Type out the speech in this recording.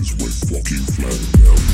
Yes.